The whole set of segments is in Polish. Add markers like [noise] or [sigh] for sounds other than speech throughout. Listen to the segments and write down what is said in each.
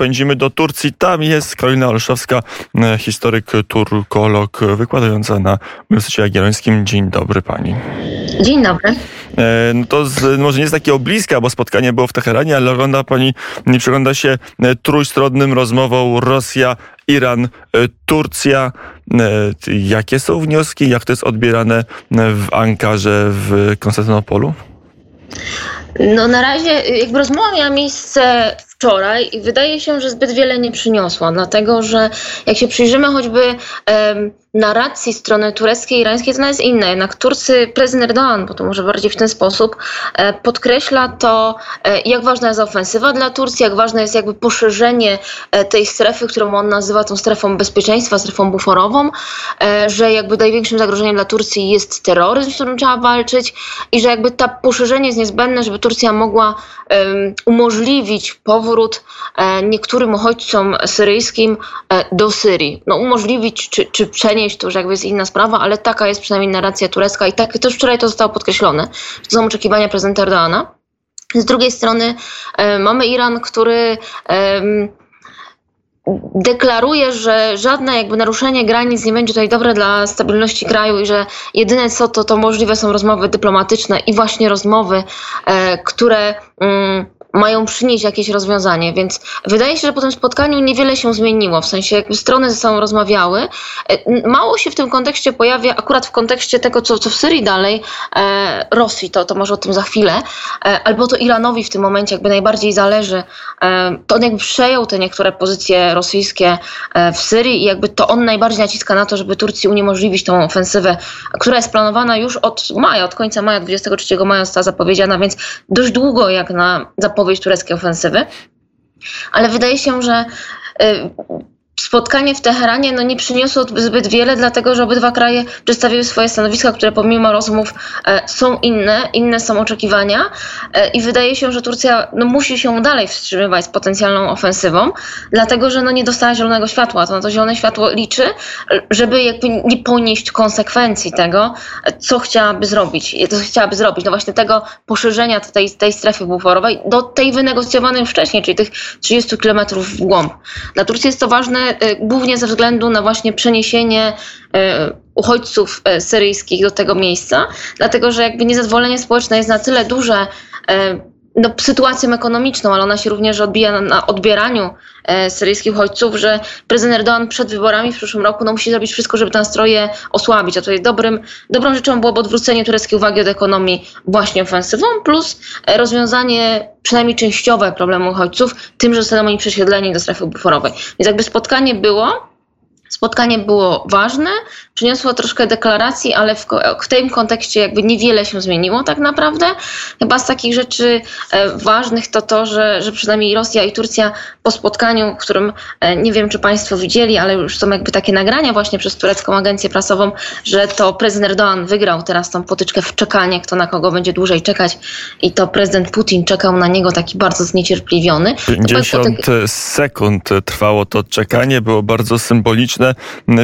pędzimy do Turcji. Tam jest Karolina Olszowska, e, historyk, turkolog, wykładająca na Uniwersytecie Jagiellońskim. Dzień dobry pani. Dzień dobry. No to z, może nie jest takie bliska, bo spotkanie było w Teheranie, ale ogląda pani, nie przygląda się trójstronnym rozmową Rosja, Iran, Turcja. Jakie są wnioski? Jak to jest odbierane w Ankarze, w Konstantynopolu? No na razie jakby rozmowa miała miejsce wczoraj i wydaje się, że zbyt wiele nie przyniosła, dlatego że jak się przyjrzymy choćby um, narracji strony tureckiej i irańskiej, to jest inna. Jednak Turcy, prezydent Erdogan, bo to może bardziej w ten sposób, e, podkreśla to, e, jak ważna jest ofensywa dla Turcji, jak ważne jest jakby poszerzenie e, tej strefy, którą on nazywa tą strefą bezpieczeństwa, strefą buforową, że jakby największym zagrożeniem dla Turcji jest terroryzm, z którym trzeba walczyć i że jakby to poszerzenie jest niezbędne, żeby Turcja mogła umożliwić powrót niektórym uchodźcom syryjskim do Syrii. No umożliwić czy, czy przenieść przenieść, to już jakby jest inna sprawa, ale taka jest przynajmniej narracja turecka i tak też wczoraj to zostało podkreślone. To są oczekiwania prezydenta Erdoana. Z drugiej strony e, mamy Iran, który e, deklaruje, że żadne jakby naruszenie granic nie będzie tutaj dobre dla stabilności kraju i że jedyne co to, to możliwe są rozmowy dyplomatyczne i właśnie rozmowy, e, które mm, mają przynieść jakieś rozwiązanie, więc wydaje się, że po tym spotkaniu niewiele się zmieniło, w sensie jakby strony ze sobą rozmawiały. E, mało się w tym kontekście pojawia, akurat w kontekście tego, co, co w Syrii dalej, e, Rosji, to, to może o tym za chwilę, e, albo to Iranowi w tym momencie jakby najbardziej zależy, e, to on jakby przejął te niektóre pozycje rosyjskie e, w Syrii i jakby to on najbardziej naciska na to, żeby Turcji uniemożliwić tą ofensywę, która jest planowana już od maja, od końca maja, 23 maja została zapowiedziana, więc dość długo jak na zapowiedź zapowiedź tureckiej ofensywy. Ale wydaje się, że y, spotkanie w Teheranie no, nie przyniosło zbyt wiele, dlatego że obydwa kraje przedstawiły swoje stanowiska, które pomimo rozmów e, są inne, inne są oczekiwania e, i wydaje się, że Turcja no, musi się dalej wstrzymywać z potencjalną ofensywą, dlatego że no, nie dostała zielonego światła. To na to zielone światło liczy, żeby jakby nie ponieść konsekwencji tego, co chciałaby zrobić. Co chciałaby zrobić, no właśnie tego poszerzenia tej, tej strefy buforowej do tej wynegocjowanej wcześniej, czyli tych 30 kilometrów w głąb. Dla Turcji jest to ważne głównie ze względu na właśnie przeniesienie y, uchodźców y, syryjskich do tego miejsca, dlatego że jakby niezadowolenie społeczne jest na tyle duże no, sytuacją ekonomiczną, ale ona się również odbija na, na odbieraniu e, syryjskich uchodźców, że prezydent Erdogan przed wyborami w przyszłym roku no, musi zrobić wszystko, żeby te nastroje osłabić. A tutaj dobrym, dobrą rzeczą byłoby odwrócenie tureckiej uwagi od ekonomii właśnie ofensywą, plus e, rozwiązanie przynajmniej częściowe problemu uchodźców tym, że zostaną oni przesiedleni do strefy buforowej. Więc jakby spotkanie było, Spotkanie było ważne, przyniosło troszkę deklaracji, ale w, w, tym kontekście jakby niewiele się zmieniło tak naprawdę. Chyba z takich rzeczy e, ważnych to to, że, że przynajmniej Rosja i Turcja po spotkaniu, w którym e, nie wiem, czy Państwo widzieli, ale już są jakby takie nagrania właśnie przez turecką agencję prasową, że to prezydent Erdogan wygrał teraz tą potyczkę w czekanie, kto na kogo będzie dłużej czekać i to prezydent Putin czekał na niego taki bardzo zniecierpliwiony. 50 sekund trwało to czekanie, było bardzo symboliczne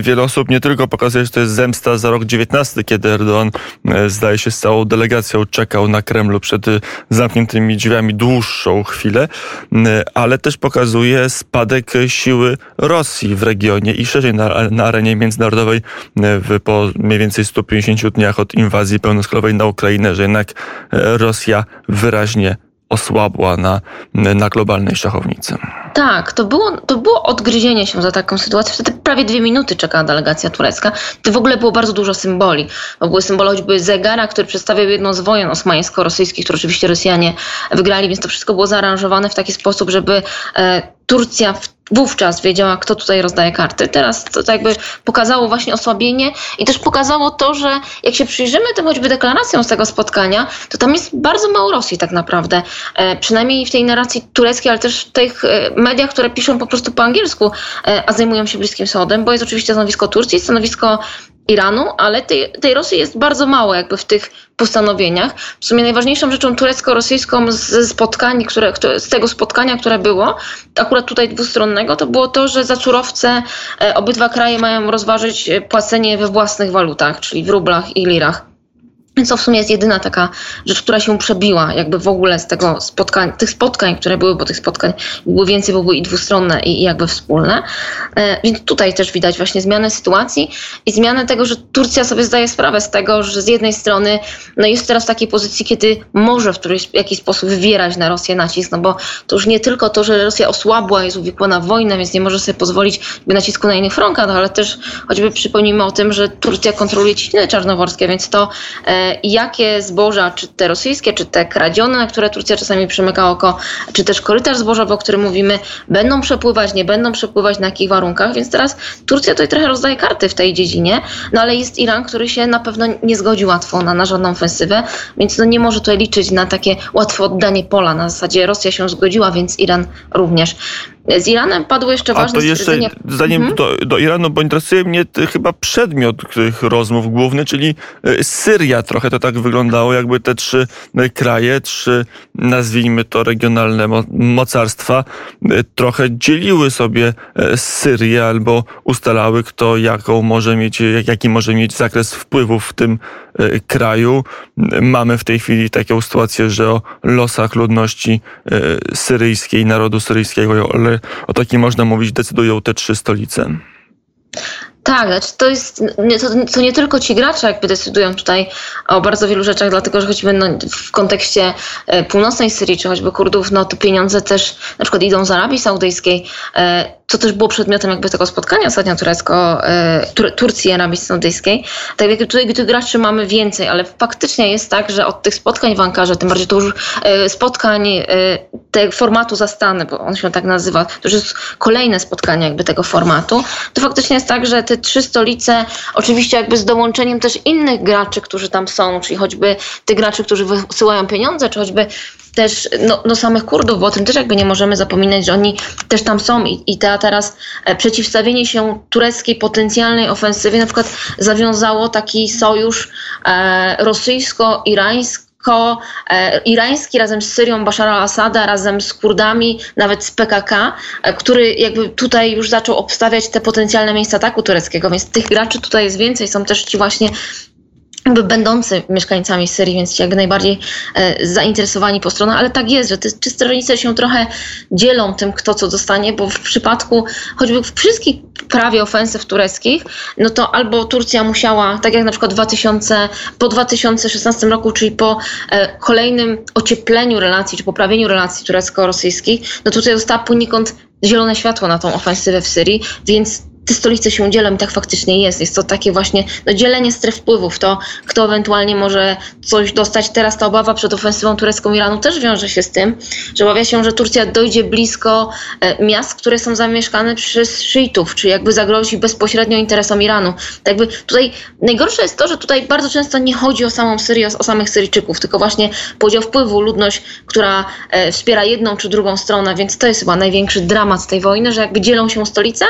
Wiele osób nie tylko pokazuje, że to jest zemsta za rok 19, kiedy Erdogan e, zdaje się z całą delegacją czekał na Kremlu przed e, zamkniętymi drzwiami dłuższą chwilę, ale też pokazuje spadek siły Rosji w regionie i szerzej na, na arenie międzynarodowej w, po mniej więcej 150 dniach od inwazji pełnoskalowej na Ukrainę, że jednak e, Rosja wyraźnie osłabła na, na globalnej szachownicy. Tak, to było, to było odgryzienie się za taką sytuację. Wtedy prawie dwie minuty czekała delegacja turecka. To w ogóle było bardzo dużo symboli. Bo były symbole choćby zegara, który przedstawiał jedną z wojen osmańsko-rosyjskich, które oczywiście Rosjanie wygrali, więc to wszystko było zaaranżowane w taki sposób, żeby e, Turcja wówczas wiedziała, kto tutaj rozdaje karty. Teraz to, to jakby pokazało właśnie osłabienie i też pokazało to, że jak się przyjrzymy tym choćby deklaracjom z tego spotkania, to tam jest bardzo mało Rosji tak naprawdę. E, przynajmniej w tej narracji tureckiej, ale też w tych e, mediach, które piszą po prostu po angielsku, e, a zajmują się Bliskim Wschodem, bo jest oczywiście stanowisko Turcji, stanowisko Iranu, ale tej, tej Rosji jest bardzo mało jakby w tych postanowieniach. W sumie najważniejszą rzeczą turecko-rosyjską z spotkań, które, z tego spotkania, które było, akurat tutaj dwustronnego, to było to, że za surowce e, obydwa kraje mają rozważyć e, płacenie we własnych walutach, czyli w rublach i lirach. To w sumie jest jedyna taka rzecz, która się przebiła jakby w ogóle z tego spotkań, tych spotkań, które były, bo tych spotkań było więcej, bo były i dwustronne i, jakby wspólne. E, więc tutaj też widać właśnie zmianę sytuacji i zmianę tego, że Turcja sobie zdaje sprawę z tego, że z jednej strony no jest teraz w takiej pozycji, kiedy może w któryś, jakiś sposób wywierać na Rosję nacisk, no bo to już nie tylko to, że Rosja osłabła, jest uwikłana w wojnę, więc nie może sobie pozwolić nacisku na innych frontach, no ale też choćby przypomnijmy o tym, że Turcja kontroluje Ciny czarnoworskie, więc to e, jakie zboża, czy te rosyjskie, czy te kradzione, na które Turcja czasami przymyka oko, czy też korytarz zbożowy, o którym mówimy, będą przepływać, nie będą przepływać, na jakich warunkach. Więc teraz Turcja tutaj trochę rozdaje karty w tej dziedzinie, no ale jest Iran, który się na pewno nie zgodzi łatwo na, na żadną ofensywę, więc no nie może tutaj liczyć na takie łatwe oddanie pola. Na zasadzie Rosja się zgodziła, więc Iran również. Z Iranem padło jeszcze ważne A to jeszcze, zanim mhm. do, do, Iranu, bo interesuje mnie chyba przedmiot tych rozmów główny, czyli e, Syria. Trochę to tak wyglądało, jakby te trzy e, kraje, trzy, nazwijmy to, regionalne mocarstwa, e, trochę dzieliły sobie Syrię albo ustalały, kto jaką może mieć, jaki może mieć zakres wpływów w tym kraju. Mamy w tej chwili taką sytuację, że o losach ludności syryjskiej, narodu syryjskiego, o takim można mówić, decydują te trzy stolice. Tak, znaczy to jest, to, to, nie tylko ci gracze jakby decydują tutaj o bardzo wielu rzeczach, dlatego że choćby no, w kontekście e, północnej Syrii, czy choćby Kurdów, no te pieniądze też na przykład idą z Arabii Saudyjskiej, e, co też było przedmiotem jakby tego spotkania ostatnio turecko, e, Tur Turcji i Arabii Saudyjskiej. Tak jak tutaj graczy mamy więcej, ale faktycznie jest tak, że od tych spotkań w Ankarze, tym bardziej to już spotkań tego formatu zastany, bo on się tak nazywa, to już jest kolejne spotkanie jakby tego formatu, to faktycznie jest tak, że te trzy stolice, oczywiście jakby z dołączeniem też innych graczy, którzy tam są, czyli choćby tych graczy, którzy wysyłają pieniądze, czy choćby też no, no samych Kurdów, bo o tym też jakby nie możemy zapominać, że oni też tam są i, i ta teraz e, przeciwstawienie się tureckiej potencjalnej ofensywie na przykład zawiązało taki sojusz e, rosyjsko-irański E, irański razem z Syrią Bashara al-Assada, razem z Kurdami, nawet z PKK, który jakby tutaj już zaczął obstawiać te potencjalne miejsca ataku tureckiego, więc tych graczy tutaj jest więcej. Są też ci właśnie będący mieszkańcami Syrii, więc jak najbardziej e, zainteresowani po stronach, ale tak jest, że te trzy stronice się trochę dzielą tym, kto co dostanie, bo w przypadku choćby wszystkich prawie ofensyw tureckich, no to albo Turcja musiała, tak jak na przykład 2000, po 2016 roku, czyli po e, kolejnym ociepleniu relacji, czy poprawieniu relacji turecko-rosyjskich, no tutaj została poniekąd zielone światło na tą ofensywę w Syrii, więc te stolice się dzielą i tak faktycznie jest. Jest to takie właśnie no, dzielenie stref wpływów, to kto ewentualnie może coś dostać. Teraz ta obawa przed ofensywą turecką Iranu też wiąże się z tym, że obawia się, że Turcja dojdzie blisko e, miast, które są zamieszkane przez szyitów, czy jakby zagrozi bezpośrednio interesom Iranu. Tak jakby tutaj najgorsze jest to, że tutaj bardzo często nie chodzi o samą Syrię, o samych Syryjczyków, tylko właśnie podział wpływu, ludność, która e, wspiera jedną czy drugą stronę, więc to jest chyba największy dramat tej wojny, że jakby dzielą się stolice,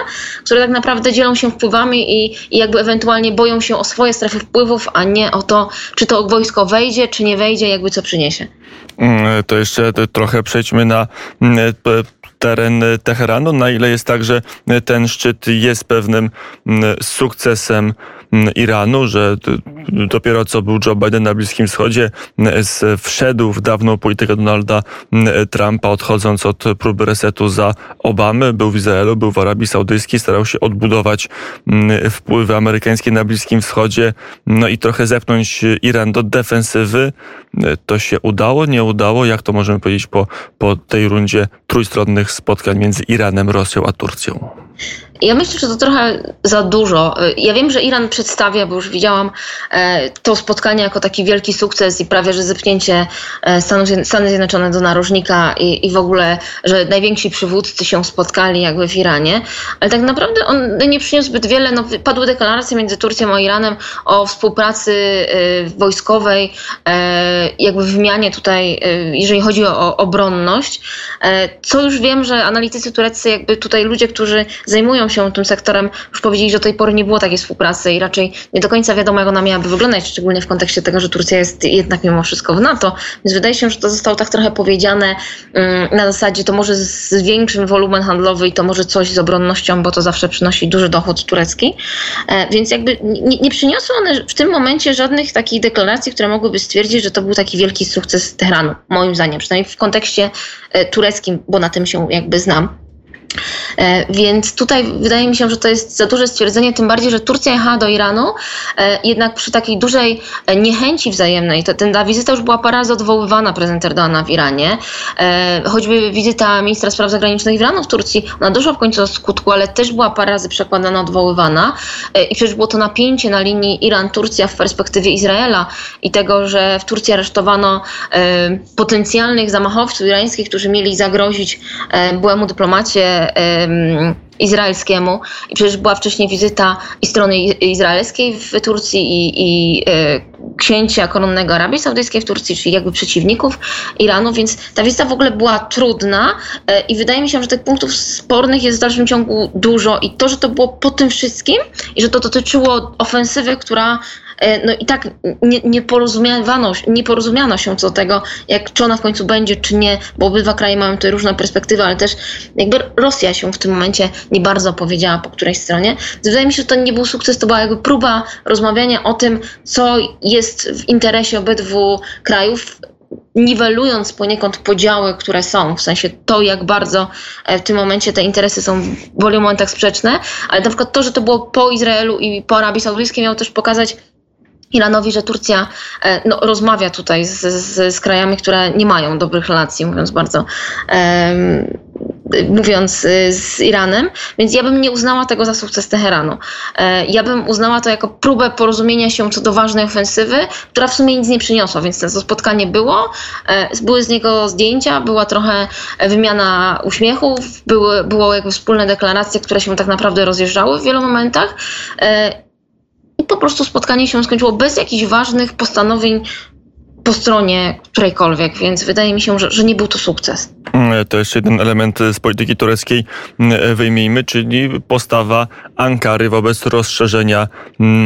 które tak naprawdę naprawdę dzielą się wpływami i, i jakby ewentualnie boją się o swoje strefy wpływów, a nie o to, czy to wojsko wejdzie, czy nie wejdzie, jakby co przyniesie. Mm, to jeszcze trochę przejdźmy na mm, teren Teheranu, na ile jest tak, że ten szczyt jest pewnym mm, sukcesem Iranu, że dopiero co był Joe Biden na Bliskim Wschodzie, wszedł w dawną politykę Donalda Trumpa, odchodząc od próby resetu za Obamy, był w Izraelu, był w Arabii Saudyjskiej, starał się odbudować wpływy amerykańskie na Bliskim Wschodzie, no i trochę zepnąć Iran do defensywy. To się udało, nie udało? Jak to możemy powiedzieć po, po tej rundzie trójstronnych spotkań między Iranem, Rosją a Turcją? Ja myślę, że to trochę za dużo. Ja wiem, że Iran przedstawia, bo już widziałam e, to spotkanie jako taki wielki sukces i prawie, że zepchnięcie e, Stany Zjednoczone do narożnika i, i w ogóle, że najwięksi przywódcy się spotkali jakby w Iranie. Ale tak naprawdę on nie przyniósł zbyt wiele. No, padły deklaracje między Turcją a Iranem o współpracy e, wojskowej, jakby wymianie tutaj, jeżeli chodzi o obronność. Co już wiem, że analitycy tureccy, jakby tutaj ludzie, którzy zajmują się tym sektorem, już powiedzieli, że do tej pory nie było takiej współpracy i raczej nie do końca wiadomo, jak ona miałaby wyglądać, szczególnie w kontekście tego, że Turcja jest jednak mimo wszystko w NATO. Więc wydaje się, że to zostało tak trochę powiedziane mm, na zasadzie, to może z większym wolumen handlowy i to może coś z obronnością, bo to zawsze przynosi duży dochód turecki. E, więc jakby nie, nie przyniosły one w tym momencie żadnych takich deklaracji, które mogłyby stwierdzić, że to był taki wielki sukces Teheranu, moim zdaniem, przynajmniej w kontekście e, tureckim, bo na tym się jakby znam. E, więc tutaj wydaje mi się, że to jest za duże stwierdzenie, tym bardziej, że Turcja jechała do Iranu, e, jednak przy takiej dużej e, niechęci wzajemnej. Ten, ta wizyta już była parę razy odwoływana prezydent Erdogana w Iranie. Choćby wizyta ministra spraw zagranicznych Iranu w Turcji, ona doszła w końcu do skutku, ale też była parę razy przekładana, odwoływana. I przecież było to napięcie na linii Iran-Turcja w perspektywie Izraela i tego, że w Turcji aresztowano potencjalnych zamachowców irańskich, którzy mieli zagrozić byłemu dyplomacie izraelskiemu. I przecież była wcześniej wizyta i strony izraelskiej w Turcji i, i e, księcia koronnego Arabii Saudyjskiej w Turcji, czyli jakby przeciwników Iranu, więc ta wizyta w ogóle była trudna e, i wydaje mi się, że tych punktów spornych jest w dalszym ciągu dużo i to, że to było po tym wszystkim i że to dotyczyło ofensywy, która no i tak nie, nie, porozumiano, nie porozumiano się co do tego, jak, czy ona w końcu będzie, czy nie, bo obydwa kraje mają tutaj różne perspektywy, ale też jakby Rosja się w tym momencie nie bardzo powiedziała po której stronie. Wydaje mi się, że to nie był sukces, to była jakby próba rozmawiania o tym, co jest w interesie obydwu krajów niwelując poniekąd podziały, które są, w sensie to, jak bardzo e, w tym momencie te interesy są w wielu momentach sprzeczne, ale na przykład to, że to było po Izraelu i po Arabii Saudyjskiej miało też pokazać, Iranowi, że Turcja e, no, rozmawia tutaj z, z, z, krajami, które nie mają dobrych relacji, mówiąc bardzo, um, mówiąc y, z Iranem, więc ja bym nie uznała tego za sukces Teheranu. E, ja bym uznała to jako próbę porozumienia się co do ważnej ofensywy, która w sumie nic nie przyniosła, więc to spotkanie było, e, były z niego zdjęcia, była trochę wymiana uśmiechów, były, było jakby wspólne deklaracje, które się tak naprawdę rozjeżdżały w wielu momentach po prostu spotkanie się skończyło bez jakichś ważnych postanowień po stronie którejkolwiek, więc wydaje mi się, że, że nie był to sukces. Mm, to jeszcze jeden element z polityki tureckiej mm, wyjmijmy, czyli postawa Ankary wobec rozszerzenia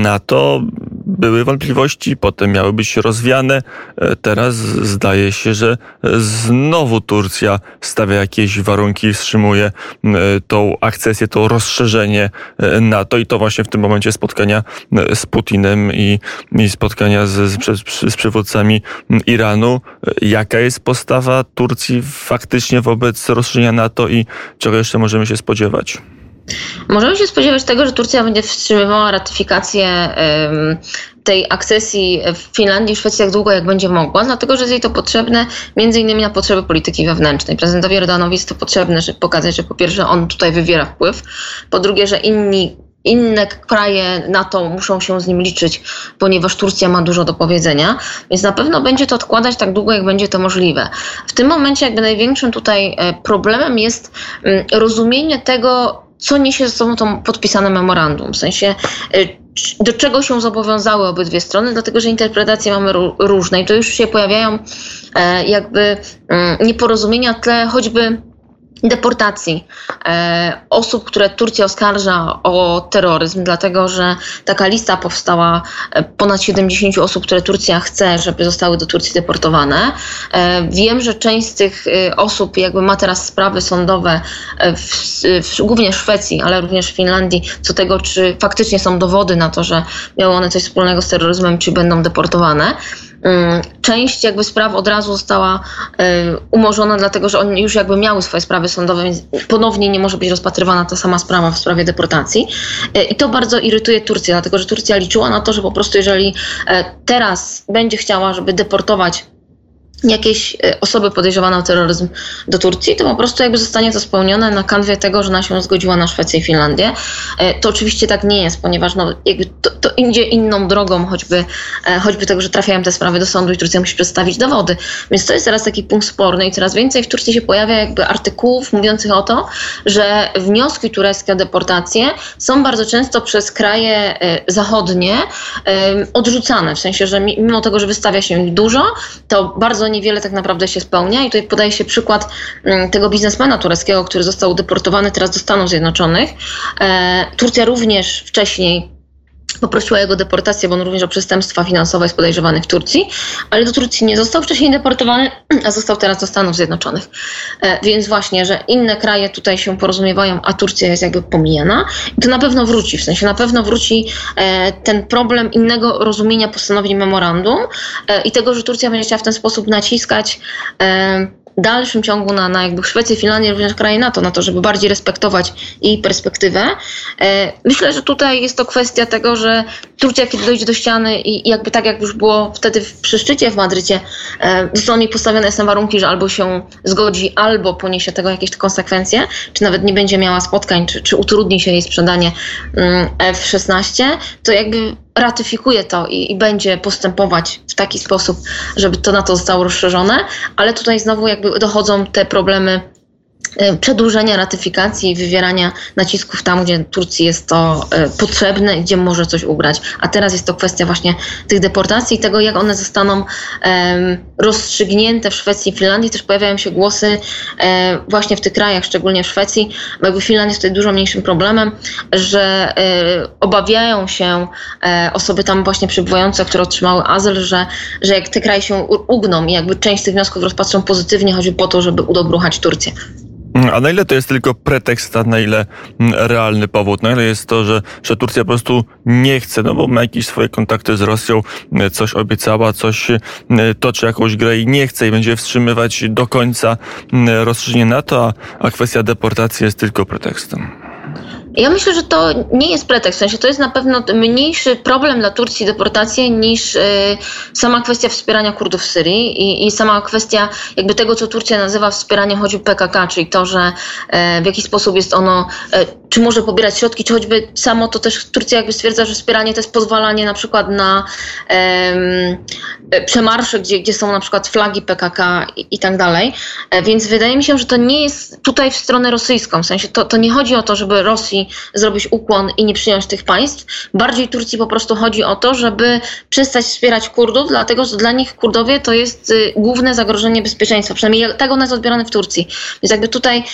NATO były wątpliwości, potem miały być rozwiane. E, teraz zdaje się, że znowu Turcja stawia jakieś warunki, wstrzymuje e, tą akcesję, to rozszerzenie e, NATO i to właśnie w tym momencie spotkania z Putinem i, i spotkania z, z, z przywódcami Iranu. Jaka jest postawa Turcji faktycznie wobec rozszerzenia NATO i czego jeszcze możemy się spodziewać? Możemy się spodziewać tego, że Turcja będzie wstrzymywała ratyfikację tej akcesji w Finlandii i Szwecji tak długo, jak będzie mogła, dlatego że jest jej to potrzebne między innymi na potrzeby polityki wewnętrznej. Prezydentowi Erdoganowi jest to potrzebne, żeby pokazać, że po pierwsze on tutaj wywiera wpływ, po drugie, że inni inne kraje NATO muszą się z nim liczyć, ponieważ Turcja ma dużo do powiedzenia, więc na pewno będzie to odkładać tak długo, jak będzie to możliwe. W tym momencie jakby największym tutaj e, problemem jest mm, rozumienie tego, co niesie ze sobą to podpisane memorandum. W sensie, y, do czego się zobowiązały obydwie strony, dlatego że interpretacje mamy różne i to już się pojawiają e, jakby mm, nieporozumienia tle choćby deportacji e, osób, które Turcja oskarża o terroryzm, dlatego że taka lista powstała e, ponad 70 osób, które Turcja chce, żeby zostały do Turcji deportowane. E, wiem, że część z tych e, osób jakby ma teraz sprawy sądowe e, w, w, głównie w Szwecji, ale również w Finlandii, co tego, czy faktycznie są dowody na to, że miały one coś wspólnego z terroryzmem, czy będą deportowane. Mm, część jakby spraw od razu została y, umorzona, dlatego że oni już jakby miały swoje sprawy sądowe, więc ponownie nie może być rozpatrywana ta sama sprawa w sprawie deportacji. Y, I to bardzo irytuje Turcję, dlatego że Turcja liczyła na to, że po prostu jeżeli e, teraz będzie chciała, żeby deportować jakieś e, osoby podejrzewane o terroryzm do Turcji, to po prostu jakby zostanie to spełnione na kanwie tego, że ona się zgodziła na Szwecję i Finlandię. E, to oczywiście tak nie jest, ponieważ no, jakby to, to idzie inną drogą, choćby, e, choćby tego, że trafiają te sprawy do sądu i Turcja musi przedstawić dowody. Więc to jest teraz taki punkt sporny i coraz więcej w Turcji się pojawia jakby artykułów mówiących o to, że wnioski tureckie o deportację są bardzo często przez kraje zachodnie odrzucane. W sensie, że mimo tego, że wystawia się ich dużo, to bardzo niewiele tak naprawdę się spełnia. I tutaj podaje się przykład mm, tego biznesmena tureckiego, który został deportowany teraz do Stanów Zjednoczonych. E, Turcja również wcześniej poprosiła jego deportację, bo on również o przestępstwa finansowe jest podejrzewany w Turcji, ale do Turcji nie został wcześniej deportowany, [clears throat] a został teraz do Stanów Zjednoczonych. E, więc właśnie, że inne kraje tutaj się porozumiewają, a Turcja jest jakby pomijana. I to na pewno wróci, w sensie na pewno wróci e, ten problem innego rozumienia postanowień memorandum e, i tego, że Turcja będzie chciała w ten sposób naciskać dalszym ciągu na, na jakby Szwecję, Finlandię, również kraje NATO, na to, żeby bardziej respektować jej perspektywę. E, myślę, że tutaj jest to kwestia tego, że Turcja, kiedy dojdzie do ściany i jakby tak, jak już było wtedy przy szczycie w Madrycie, e, zostaną jej postawione jasne warunki, że albo się zgodzi, albo poniesie tego jakieś konsekwencje, czy nawet nie będzie miała spotkań, czy, czy utrudni się jej sprzedanie mm, F-16, to jakby ratyfikuje to i, i będzie postępować w taki sposób, żeby to na to zostało rozszerzone, ale tutaj znowu jakby dochodzą te problemy przedłużenia ratyfikacji i wywierania nacisków tam, gdzie Turcji jest to e, potrzebne i gdzie może coś ugrać. A teraz jest to kwestia właśnie tych deportacji i tego, jak one zostaną rozstrzygnięte w Szwecji i Finlandii. Też pojawiają się głosy e, właśnie w tych krajach, szczególnie w Szwecji, bo jakby Finlandia jest tutaj dużo mniejszym problemem, że e, obawiają się e, osoby tam właśnie przybywające, które otrzymały azyl, że, że jak te kraje się ugną i jakby część tych wniosków rozpatrzą pozytywnie, chodzi po to, żeby udobruchać Turcję. A na ile to jest tylko pretekst, a na ile mm, realny powód? Na ile jest to, że, że Turcja po prostu nie chce, no bo ma jakieś swoje kontakty z Rosją, e, coś obiecała, coś e, toczy jakąś grę i nie chce i będzie wstrzymywać do końca mm, rozszerzenie NATO, a, a kwestia deportacji jest tylko pretekstem. Ja myślę, że to nie jest pretekst. W sensie to jest na pewno mniejszy problem dla Turcji deportacje niż y, sama kwestia wspierania Kurdów w Syrii i, i sama kwestia jakby tego, co Turcja nazywa wspieraniem choćby PKK, czyli to, że e, w jaki sposób jest ono, e, czy może pobierać środki, czy choćby samo to też Turcja jakby stwierdza, że wspieranie to jest pozwalanie na przykład na e, przemarsze, gdzie, gdzie są na przykład flagi PKK i, i tak dalej. E, Więc wydaje mi się, że to nie jest tutaj w stronę rosyjską. W sensie to, to nie chodzi o to, żeby Rosji zrobić ukłon i nie przyjąć tych państw. Bardziej Turcji po prostu chodzi o to, żeby przestać wspierać Kurdów, dlatego że dla nich Kurdowie to jest y, główne zagrożenie bezpieczeństwa. Przynajmniej tak ono jest odbierane w Turcji. Więc jakby tutaj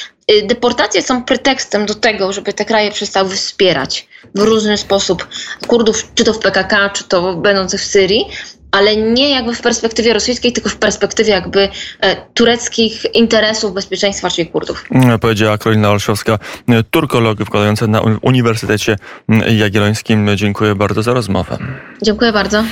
deportacje są pretekstem do tego, żeby te kraje przestały wspierać w różny sposób Kurdów, czy to w PKK, czy to będących w Syrii, ale nie jakby w perspektywie rosyjskiej, tylko w perspektywie jakby e, tureckich interesów bezpieczeństwa, czyli Kurdów. Mm, Powiedziała Karolina Olszowska, e, turkolog wykładająca na Uniwersytecie mm, Jagiellońskim. Dziękuję bardzo za rozmowę. Dziękuję bardzo.